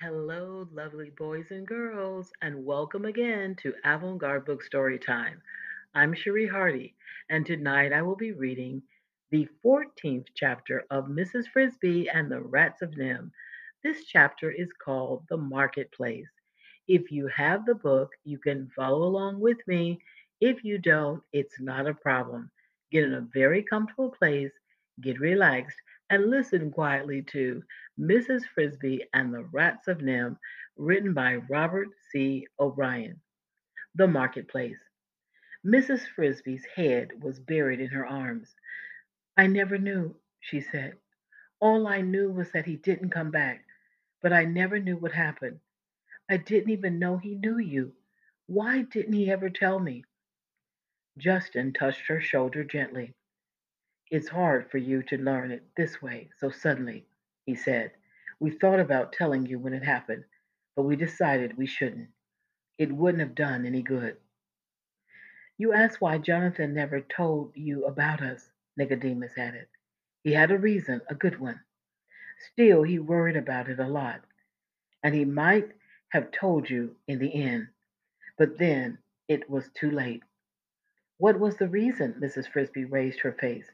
Hello, lovely boys and girls, and welcome again to Avant Garde Book Story Time. I'm Cherie Hardy, and tonight I will be reading the 14th chapter of Mrs. Frisby and the Rats of NIMH. This chapter is called The Marketplace. If you have the book, you can follow along with me. If you don't, it's not a problem. Get in a very comfortable place, get relaxed, and listen quietly to Mrs. Frisby and the Rats of NIMH, written by Robert C. O'Brien. The Marketplace. Mrs. Frisby's head was buried in her arms. I never knew, she said. All I knew was that he didn't come back, but I never knew what happened. I didn't even know he knew you. Why didn't he ever tell me? Justin touched her shoulder gently. It's hard for you to learn it this way, so suddenly, he said. We thought about telling you when it happened, but we decided we shouldn't. It wouldn't have done any good. You asked why Jonathan never told you about us, Nicodemus added. He had a reason, a good one. Still, he worried about it a lot, and he might have told you in the end, but then it was too late. What was the reason? Mrs. Frisby raised her face.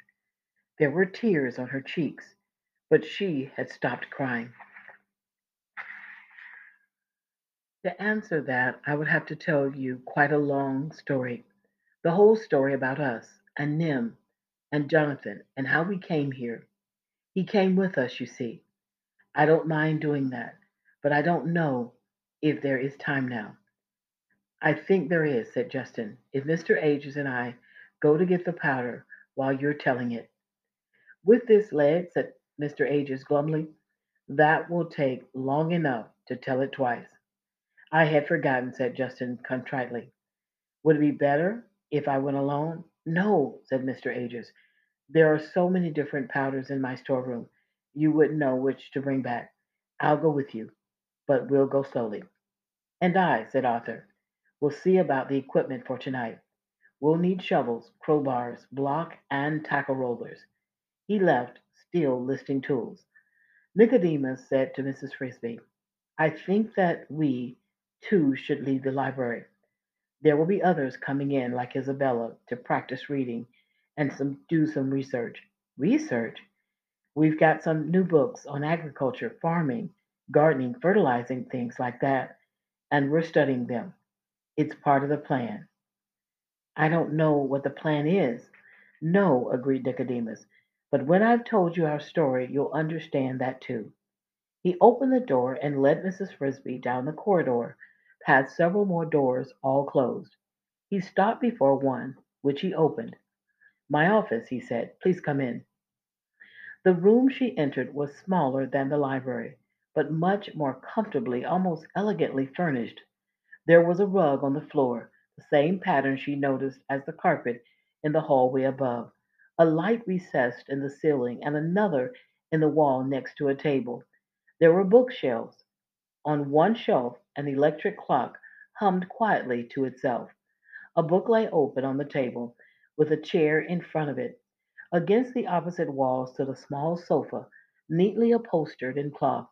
There were tears on her cheeks, but she had stopped crying. To answer that, I would have to tell you quite a long story. The whole story about us, and NIMH, and Jonathan, and how we came here. He came with us, you see. I don't mind doing that, but I don't know if there is time now. I think there is, said Justin, if Mr. Ages and I go to get the powder while you're telling it. With this leg, said Mr. Ages glumly, that will take long enough to tell it twice. I had forgotten, said Justin contritely. Would it be better if I went alone? No, said Mr. Ages. There are so many different powders in my storeroom, you wouldn't know which to bring back. I'll go with you, but we'll go slowly. And I, said Arthur, will see about the equipment for tonight. We'll need shovels, crowbars, block, and tackle rollers. He left, still listing tools. Nicodemus said to Mrs. Frisby, I think that we, too, should leave the library. There will be others coming in, like Isabella, to practice reading and some do some research. Research? We've got some new books on agriculture, farming, gardening, fertilizing, things like that, and we're studying them. It's part of the plan. I don't know what the plan is. No, agreed Nicodemus. But when I've told you our story, you'll understand that too. He opened the door and led Mrs. Frisby down the corridor, past several more doors, all closed. He stopped before one, which he opened. My office, he said. Please come in. The room she entered was smaller than the library, but much more comfortably, almost elegantly furnished. There was a rug on the floor, the same pattern she noticed as the carpet in the hallway above a light recessed in the ceiling, and another in the wall next to a table. There were bookshelves. On one shelf, an electric clock hummed quietly to itself. A book lay open on the table, with a chair in front of it. Against the opposite wall stood a small sofa, neatly upholstered in cloth.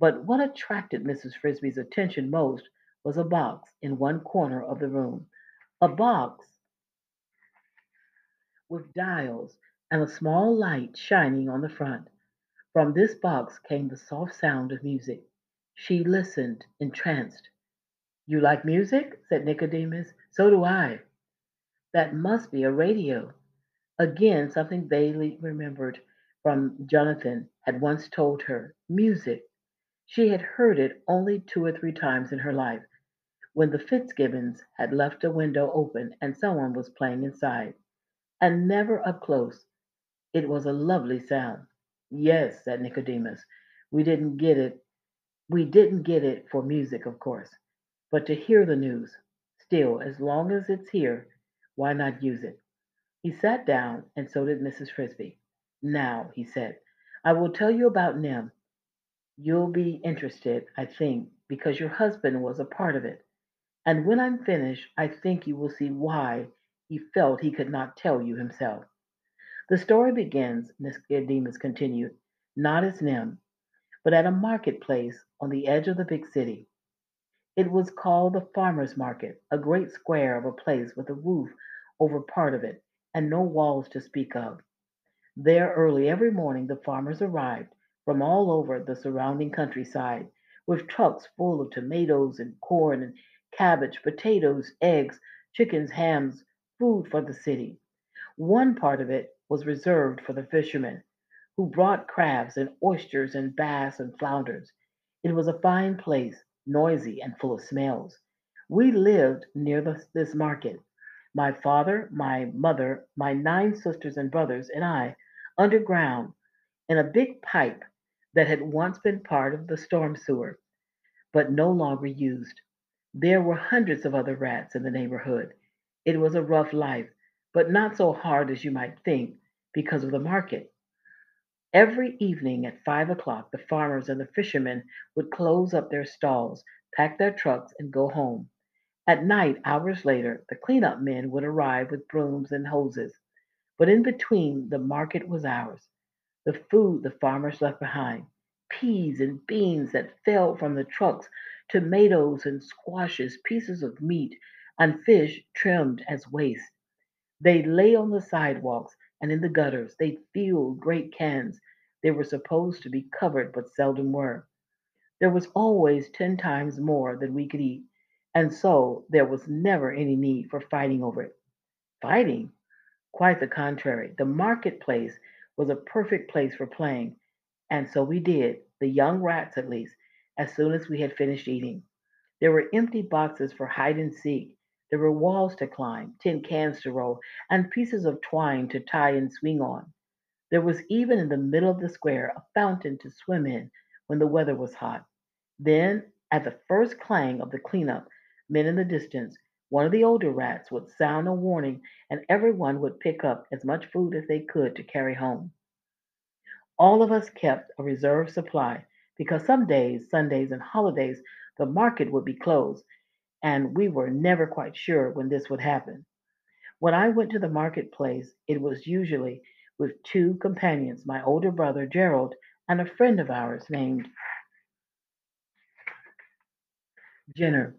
But what attracted Mrs. Frisby's attention most was a box in one corner of the room. A box with dials and a small light shining on the front. From this box came the soft sound of music. She listened, entranced. You like music? said Nicodemus. So do I. That must be a radio. Again, something vaguely remembered from Jonathan had once told her music. She had heard it only two or three times in her life, when the Fitzgibbons had left a window open and someone was playing inside and never up close. It was a lovely sound. Yes, said Nicodemus. We didn't get it. We didn't get it for music, of course, but to hear the news. Still, as long as it's here, why not use it? He sat down, and so did Mrs. Frisby. Now, he said, I will tell you about NIMH. You'll be interested, I think, because your husband was a part of it. And when I'm finished, I think you will see why he felt he could not tell you himself. The story begins, Nicodemus continued, not as NIMH, but at a marketplace on the edge of the big city. It was called the farmers' market, a great square of a place with a roof over part of it and no walls to speak of. There early every morning the farmers arrived from all over the surrounding countryside with trucks full of tomatoes and corn and cabbage, potatoes, eggs, chickens, hams, food for the city. One part of it was reserved for the fishermen, who brought crabs and oysters and bass and flounders. It was a fine place, noisy and full of smells. We lived near the, this market. My father, my mother, my nine sisters and brothers, and I, underground in a big pipe that had once been part of the storm sewer, but no longer used. There were hundreds of other rats in the neighborhood. It was a rough life, but not so hard as you might think because of the market. Every evening at five o'clock, the farmers and the fishermen would close up their stalls, pack their trucks, and go home. At night, hours later, the cleanup men would arrive with brooms and hoses. But in between, the market was ours. The food the farmers left behind peas and beans that fell from the trucks, tomatoes and squashes, pieces of meat, and fish trimmed as waste. They lay on the sidewalks and in the gutters. They filled great cans. They were supposed to be covered, but seldom were. There was always ten times more than we could eat, and so there was never any need for fighting over it. Fighting? Quite the contrary. The marketplace was a perfect place for playing, and so we did, the young rats at least, as soon as we had finished eating. There were empty boxes for hide and seek. There were walls to climb, tin cans to roll, and pieces of twine to tie and swing on. There was even in the middle of the square a fountain to swim in when the weather was hot. Then, at the first clang of the cleanup men in the distance, one of the older rats would sound a warning, and everyone would pick up as much food as they could to carry home. All of us kept a reserve supply because some days, Sundays, and holidays, the market would be closed, and we were never quite sure when this would happen. When I went to the marketplace, it was usually with two companions, my older brother Gerald and a friend of ours named Jenner.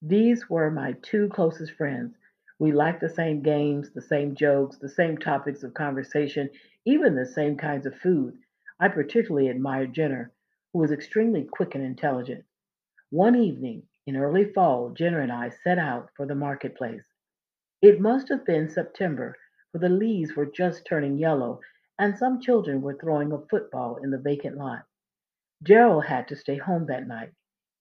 These were my two closest friends. We liked the same games, the same jokes, the same topics of conversation, even the same kinds of food. I particularly admired Jenner, who was extremely quick and intelligent. One evening in early fall, Jenner and I set out for the marketplace. It must have been September, for the leaves were just turning yellow, and some children were throwing a football in the vacant lot. Gerald had to stay home that night.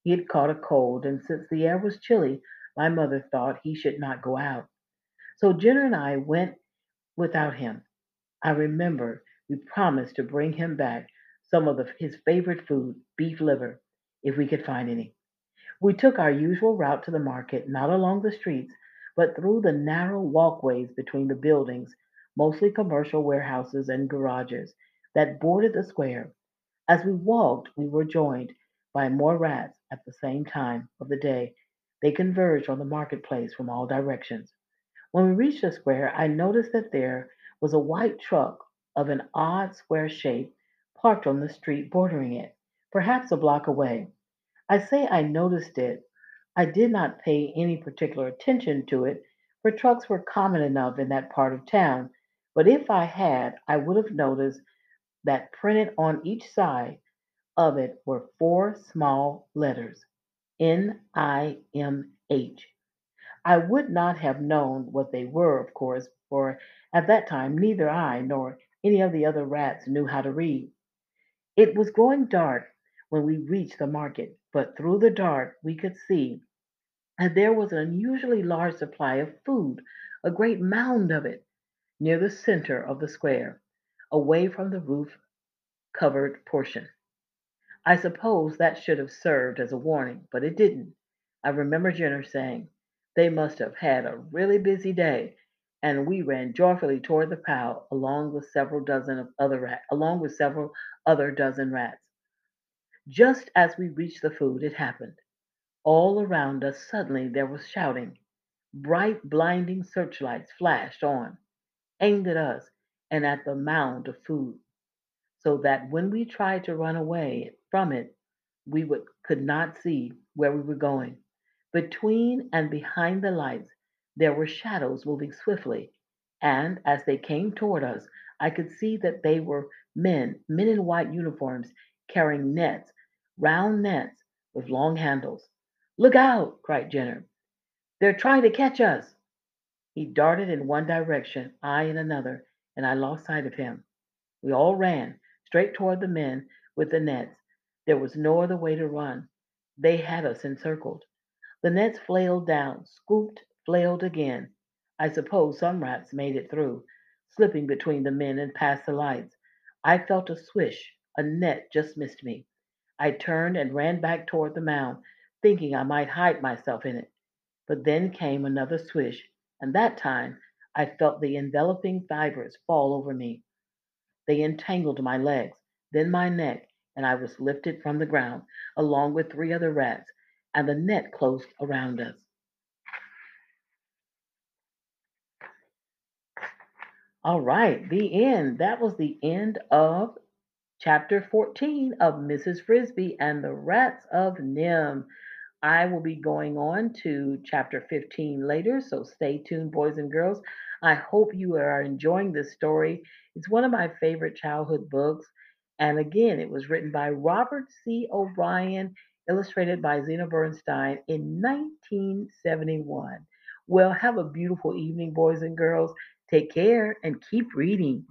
He had caught a cold, and since the air was chilly, my mother thought he should not go out. So Jenner and I went without him. I remember we promised to bring him back some of the, his favorite food, beef liver, if we could find any. We took our usual route to the market, not along the streets, but through the narrow walkways between the buildings, mostly commercial warehouses and garages, that bordered the square. As we walked, we were joined by more rats at the same time of the day. They converged on the marketplace from all directions. When we reached the square, I noticed that there was a white truck of an odd square shape parked on the street bordering it, perhaps a block away. I say I noticed it. I did not pay any particular attention to it, for trucks were common enough in that part of town. But if I had, I would have noticed that printed on each side of it were four small letters N I M H. I would not have known what they were, of course, for at that time neither I nor any of the other rats knew how to read. It was growing dark when we reached the market, but through the dark we could see that there was an unusually large supply of food, a great mound of it, near the center of the square, away from the roof covered portion. I suppose that should have served as a warning, but it didn't. I remember Jenner saying, They must have had a really busy day, and we ran joyfully toward the pile along with several dozen of other rats, along with several other dozen rats. Just as we reached the food, it happened. All around us suddenly there was shouting. Bright, blinding searchlights flashed on, aimed at us and at the mound of food, so that when we tried to run away, from it, we would, could not see where we were going. Between and behind the lights, there were shadows moving swiftly, and as they came toward us, I could see that they were men, men in white uniforms, carrying nets, round nets with long handles. Look out, cried Jenner. They're trying to catch us. He darted in one direction, I in another, and I lost sight of him. We all ran straight toward the men with the nets. There was no other way to run. They had us encircled. The nets flailed down, scooped, flailed again. I suppose some rats made it through, slipping between the men and past the lights. I felt a swish. A net just missed me. I turned and ran back toward the mound, thinking I might hide myself in it. But then came another swish, and that time I felt the enveloping fibers fall over me. They entangled my legs, then my neck, and I was lifted from the ground, along with three other rats, and the net closed around us. All right, the end. That was the end of chapter 14 of Mrs. Frisby and the Rats of NIMH. I will be going on to chapter 15 later, so stay tuned, boys and girls. I hope you are enjoying this story. It's one of my favorite childhood books. And again, it was written by Robert C. O'Brien, illustrated by Zena Bernstein in 1971. Well, have a beautiful evening, boys and girls. Take care and keep reading.